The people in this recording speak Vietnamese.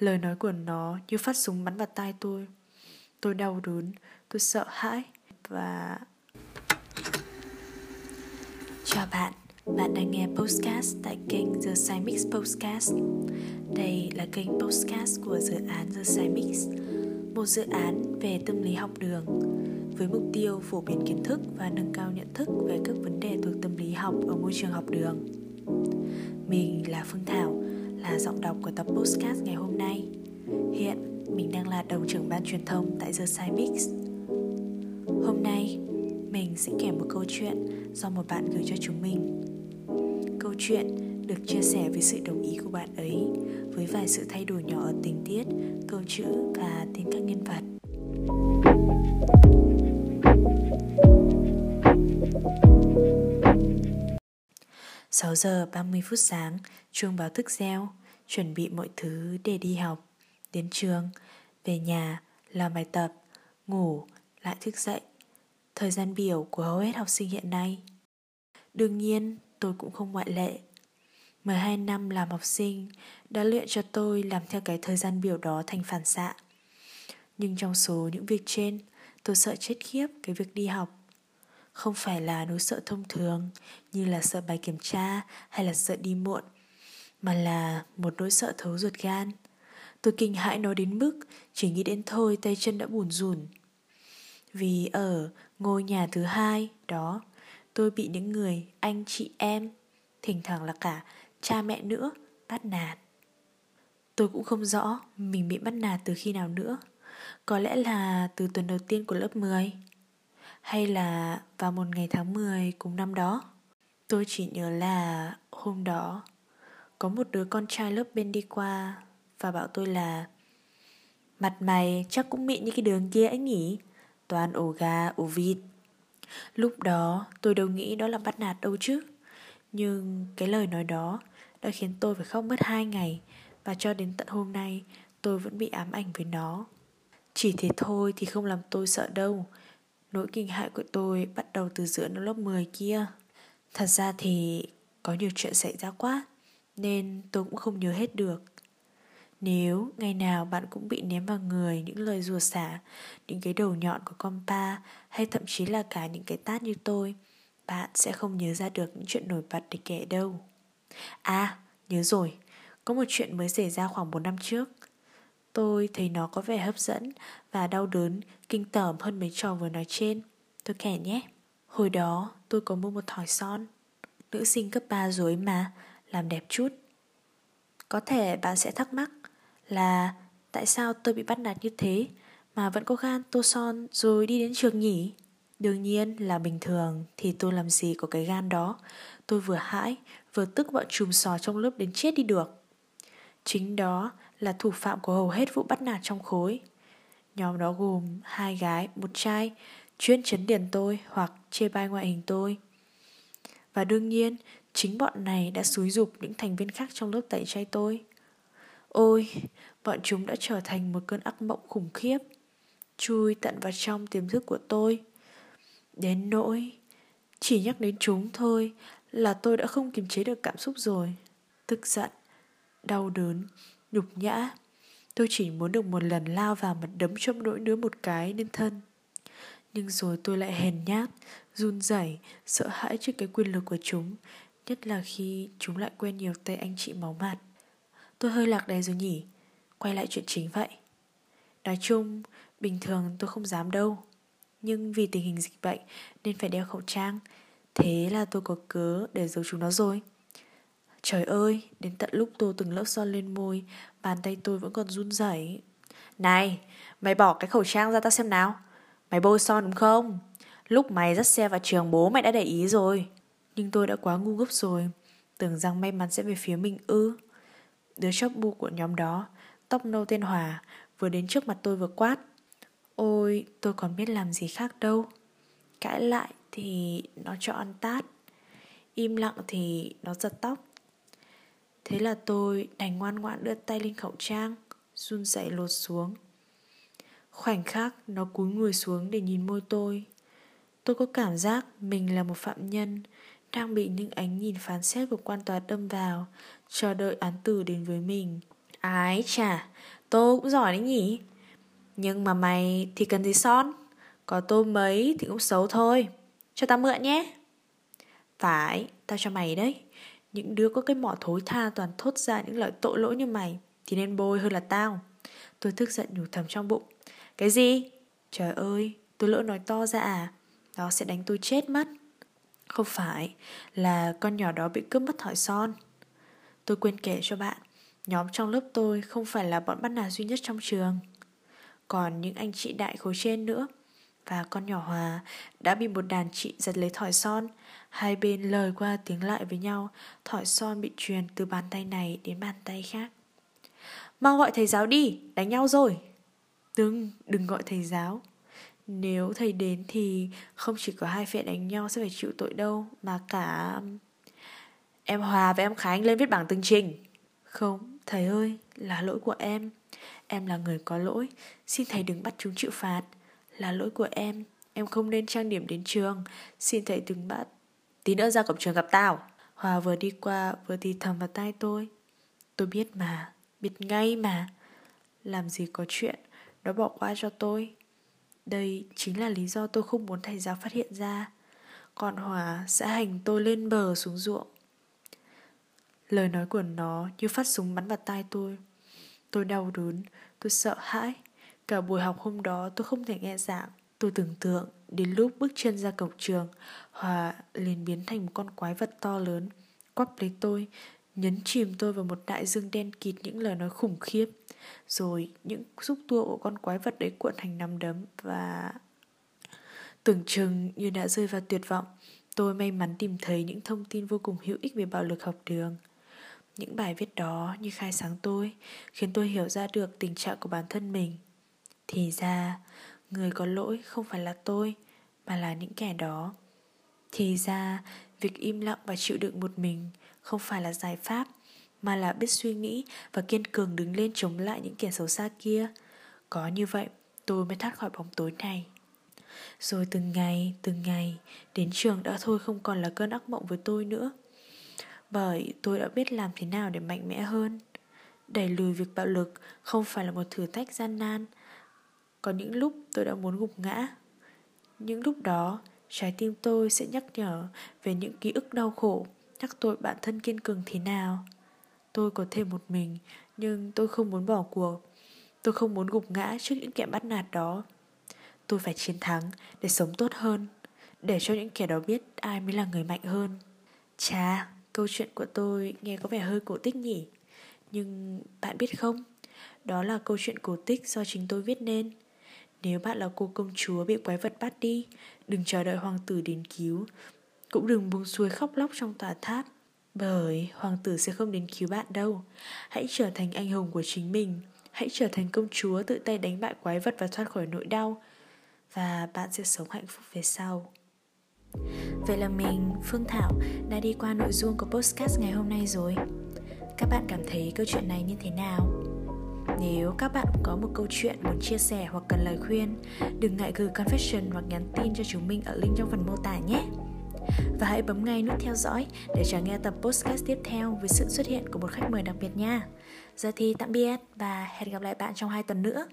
Lời nói của nó như phát súng bắn vào tai tôi. Tôi đau đớn, tôi sợ hãi và... Chào bạn, bạn đang nghe podcast tại kênh The Mix Podcast. Đây là kênh podcast của dự án The Mix, một dự án về tâm lý học đường với mục tiêu phổ biến kiến thức và nâng cao nhận thức về các vấn đề thuộc tâm lý học ở môi trường học đường. Mình là Phương Thảo, là giọng đọc của tập podcast ngày hôm nay. Hiện mình đang là đồng trưởng ban truyền thông tại The Cymix. Hôm nay, mình sẽ kể một câu chuyện do một bạn gửi cho chúng mình. Câu chuyện được chia sẻ với sự đồng ý của bạn ấy với vài sự thay đổi nhỏ ở tình tiết, câu chữ và tên các nhân vật. 6 giờ 30 phút sáng, chuông báo thức reo, chuẩn bị mọi thứ để đi học, đến trường, về nhà, làm bài tập, ngủ, lại thức dậy. Thời gian biểu của hầu hết học sinh hiện nay. Đương nhiên, tôi cũng không ngoại lệ. 12 năm làm học sinh đã luyện cho tôi làm theo cái thời gian biểu đó thành phản xạ. Nhưng trong số những việc trên, tôi sợ chết khiếp cái việc đi học không phải là nỗi sợ thông thường như là sợ bài kiểm tra hay là sợ đi muộn, mà là một nỗi sợ thấu ruột gan. Tôi kinh hãi nó đến mức chỉ nghĩ đến thôi tay chân đã bùn rùn. Vì ở ngôi nhà thứ hai đó, tôi bị những người anh chị em, thỉnh thoảng là cả cha mẹ nữa, bắt nạt. Tôi cũng không rõ mình bị bắt nạt từ khi nào nữa. Có lẽ là từ tuần đầu tiên của lớp 10 hay là vào một ngày tháng 10 cùng năm đó. Tôi chỉ nhớ là hôm đó có một đứa con trai lớp bên đi qua và bảo tôi là Mặt mày chắc cũng mịn như cái đường kia ấy nhỉ? Toàn ổ gà, ổ vịt. Lúc đó tôi đâu nghĩ đó là bắt nạt đâu chứ. Nhưng cái lời nói đó đã khiến tôi phải khóc mất hai ngày Và cho đến tận hôm nay tôi vẫn bị ám ảnh với nó. Chỉ thế thôi thì không làm tôi sợ đâu. Nỗi kinh hại của tôi bắt đầu từ giữa năm lớp 10 kia. Thật ra thì có nhiều chuyện xảy ra quá, nên tôi cũng không nhớ hết được. Nếu ngày nào bạn cũng bị ném vào người những lời rùa xả, những cái đầu nhọn của con pa hay thậm chí là cả những cái tát như tôi, bạn sẽ không nhớ ra được những chuyện nổi bật để kể đâu. À, nhớ rồi, có một chuyện mới xảy ra khoảng 4 năm trước. Tôi thấy nó có vẻ hấp dẫn và đau đớn, kinh tởm hơn mấy trò vừa nói trên. Tôi kể nhé. Hồi đó tôi có mua một thỏi son. Nữ sinh cấp 3 rồi mà, làm đẹp chút. Có thể bạn sẽ thắc mắc là tại sao tôi bị bắt nạt như thế mà vẫn có gan tô son rồi đi đến trường nhỉ? Đương nhiên là bình thường thì tôi làm gì có cái gan đó. Tôi vừa hãi, vừa tức bọn chùm sò trong lớp đến chết đi được. Chính đó là thủ phạm của hầu hết vụ bắt nạt trong khối. Nhóm đó gồm hai gái, một trai, chuyên chấn điền tôi hoặc chê bai ngoại hình tôi. Và đương nhiên, chính bọn này đã xúi dục những thành viên khác trong lớp tẩy chay tôi. Ôi, bọn chúng đã trở thành một cơn ác mộng khủng khiếp, chui tận vào trong tiềm thức của tôi. Đến nỗi, chỉ nhắc đến chúng thôi là tôi đã không kiềm chế được cảm xúc rồi. Tức giận, đau đớn, nhục nhã. Tôi chỉ muốn được một lần lao vào mặt đấm cho nỗi đứa một cái lên thân. Nhưng rồi tôi lại hèn nhát, run rẩy, sợ hãi trước cái quyền lực của chúng, nhất là khi chúng lại quen nhiều tay anh chị máu mặt. Tôi hơi lạc đề rồi nhỉ, quay lại chuyện chính vậy. Nói chung, bình thường tôi không dám đâu. Nhưng vì tình hình dịch bệnh nên phải đeo khẩu trang, thế là tôi có cớ để giấu chúng nó rồi. Trời ơi, đến tận lúc tô từng lớp son lên môi, bàn tay tôi vẫn còn run rẩy. Này, mày bỏ cái khẩu trang ra tao xem nào. Mày bôi son đúng không? Lúc mày dắt xe vào trường bố mày đã để ý rồi. Nhưng tôi đã quá ngu ngốc rồi. Tưởng rằng may mắn sẽ về phía mình ư. Đứa chóp bu của nhóm đó, tóc nâu tên Hòa, vừa đến trước mặt tôi vừa quát. Ôi, tôi còn biết làm gì khác đâu. Cãi lại thì nó cho ăn tát. Im lặng thì nó giật tóc. Thế là tôi đành ngoan ngoãn đưa tay lên khẩu trang Run rẩy lột xuống. Khoảnh khắc nó cúi người xuống để nhìn môi tôi. Tôi có cảm giác mình là một phạm nhân Đang bị những ánh nhìn phán xét của quan tòa đâm vào Chờ đợi án tử đến với mình. Ái chà tôi cũng giỏi đấy nhỉ? Nhưng mà mày thì cần gì son? Có tôi mấy thì cũng xấu thôi. Cho tao mượn nhé. Phải, tao cho mày đấy. Những đứa có cái mỏ thối tha toàn thốt ra những lời tội lỗi như mày Thì nên bôi hơn là tao. Tôi tức giận nhủ thầm trong bụng. Cái gì? Trời ơi, tôi lỡ nói to ra à? Nó sẽ đánh tôi chết mất. Không phải là con nhỏ đó bị cướp mất thỏi son. Tôi quên kể cho bạn Nhóm trong lớp tôi không phải là bọn bắt nạt duy nhất trong trường. Còn những anh chị đại khối trên nữa và con nhỏ Hòa đã bị một đàn chị giật lấy thỏi son. Hai bên lời qua tiếng lại với nhau Thỏi son bị truyền từ bàn tay này đến bàn tay khác. Mau gọi thầy giáo đi, đánh nhau rồi. Đừng, đừng gọi thầy giáo. Nếu thầy đến thì không chỉ có hai phe đánh nhau sẽ phải chịu tội đâu Mà cả... Em Hòa và em Khánh lên viết bảng tường trình. Không, thầy ơi, là lỗi của em. Em là người có lỗi. Xin thầy đừng bắt chúng chịu phạt. Là lỗi của em. Em không nên trang điểm đến trường. Xin thầy đừng bắt Tí nữa ra cổng trường gặp tao. Hòa vừa đi qua, vừa thì thầm vào tai tôi. Tôi biết mà, Biết ngay mà. Làm gì có chuyện, Nó bỏ qua cho tôi. Đây chính là lý do tôi không muốn thầy giáo phát hiện ra. Còn Hòa sẽ hành tôi lên bờ xuống ruộng. Lời nói của nó như phát súng bắn vào tai tôi. Tôi đau đớn, Tôi sợ hãi. Cả buổi học hôm đó tôi không thể nghe giảng. Tôi tưởng tượng, đến lúc bước chân ra cổng trường, Hòa liền biến thành một con quái vật to lớn, Quắp lấy tôi, nhấn chìm tôi vào một đại dương đen kịt những lời nói khủng khiếp. Rồi, những xúc tua của con quái vật đấy cuộn thành nắm đấm và tưởng chừng như đã rơi vào tuyệt vọng. Tôi may mắn tìm thấy những thông tin vô cùng hữu ích về bạo lực học đường. Những bài viết đó như khai sáng tôi, khiến tôi hiểu ra được tình trạng của bản thân mình thì ra, người có lỗi không phải là tôi, mà là những kẻ đó. Thì ra, việc im lặng và chịu đựng một mình không phải là giải pháp, mà là biết suy nghĩ và kiên cường đứng lên chống lại những kẻ xấu xa kia. Có như vậy, tôi mới thoát khỏi bóng tối này. Rồi từng ngày từng ngày, đến trường đã thôi không còn là cơn ác mộng với tôi nữa. Bởi tôi đã biết làm thế nào để mạnh mẽ hơn. Đẩy lùi việc bạo lực không phải là một thử thách gian nan có những lúc tôi đã muốn gục ngã những lúc đó trái tim tôi sẽ nhắc nhở về những ký ức đau khổ nhắc tôi bản thân kiên cường thế nào. Tôi có thể một mình, nhưng tôi không muốn bỏ cuộc. Tôi không muốn gục ngã trước những kẻ bắt nạt đó. Tôi phải chiến thắng để sống tốt hơn, để cho những kẻ đó biết ai mới là người mạnh hơn. Chà, câu chuyện của tôi nghe có vẻ hơi cổ tích nhỉ. Nhưng bạn biết không, đó là câu chuyện cổ tích do chính tôi viết nên. Nếu bạn là cô công chúa bị quái vật bắt đi, đừng chờ đợi hoàng tử đến cứu, cũng đừng buông xuôi khóc lóc trong tòa tháp Bởi hoàng tử sẽ không đến cứu bạn đâu. Hãy trở thành anh hùng của chính mình. Hãy trở thành công chúa tự tay đánh bại quái vật và thoát khỏi nỗi đau Và bạn sẽ sống hạnh phúc về sau. Vậy là mình, Phương Thảo, đã đi qua nội dung của podcast ngày hôm nay rồi. Các bạn cảm thấy câu chuyện này như thế nào? Nếu các bạn có một câu chuyện muốn chia sẻ hoặc cần lời khuyên, đừng ngại gửi confession hoặc nhắn tin cho chúng mình ở link trong phần mô tả nhé. Và hãy bấm ngay nút theo dõi để chờ nghe tập podcast tiếp theo với sự xuất hiện của một khách mời đặc biệt nha. Giờ thì tạm biệt và hẹn gặp lại bạn trong hai tuần nữa.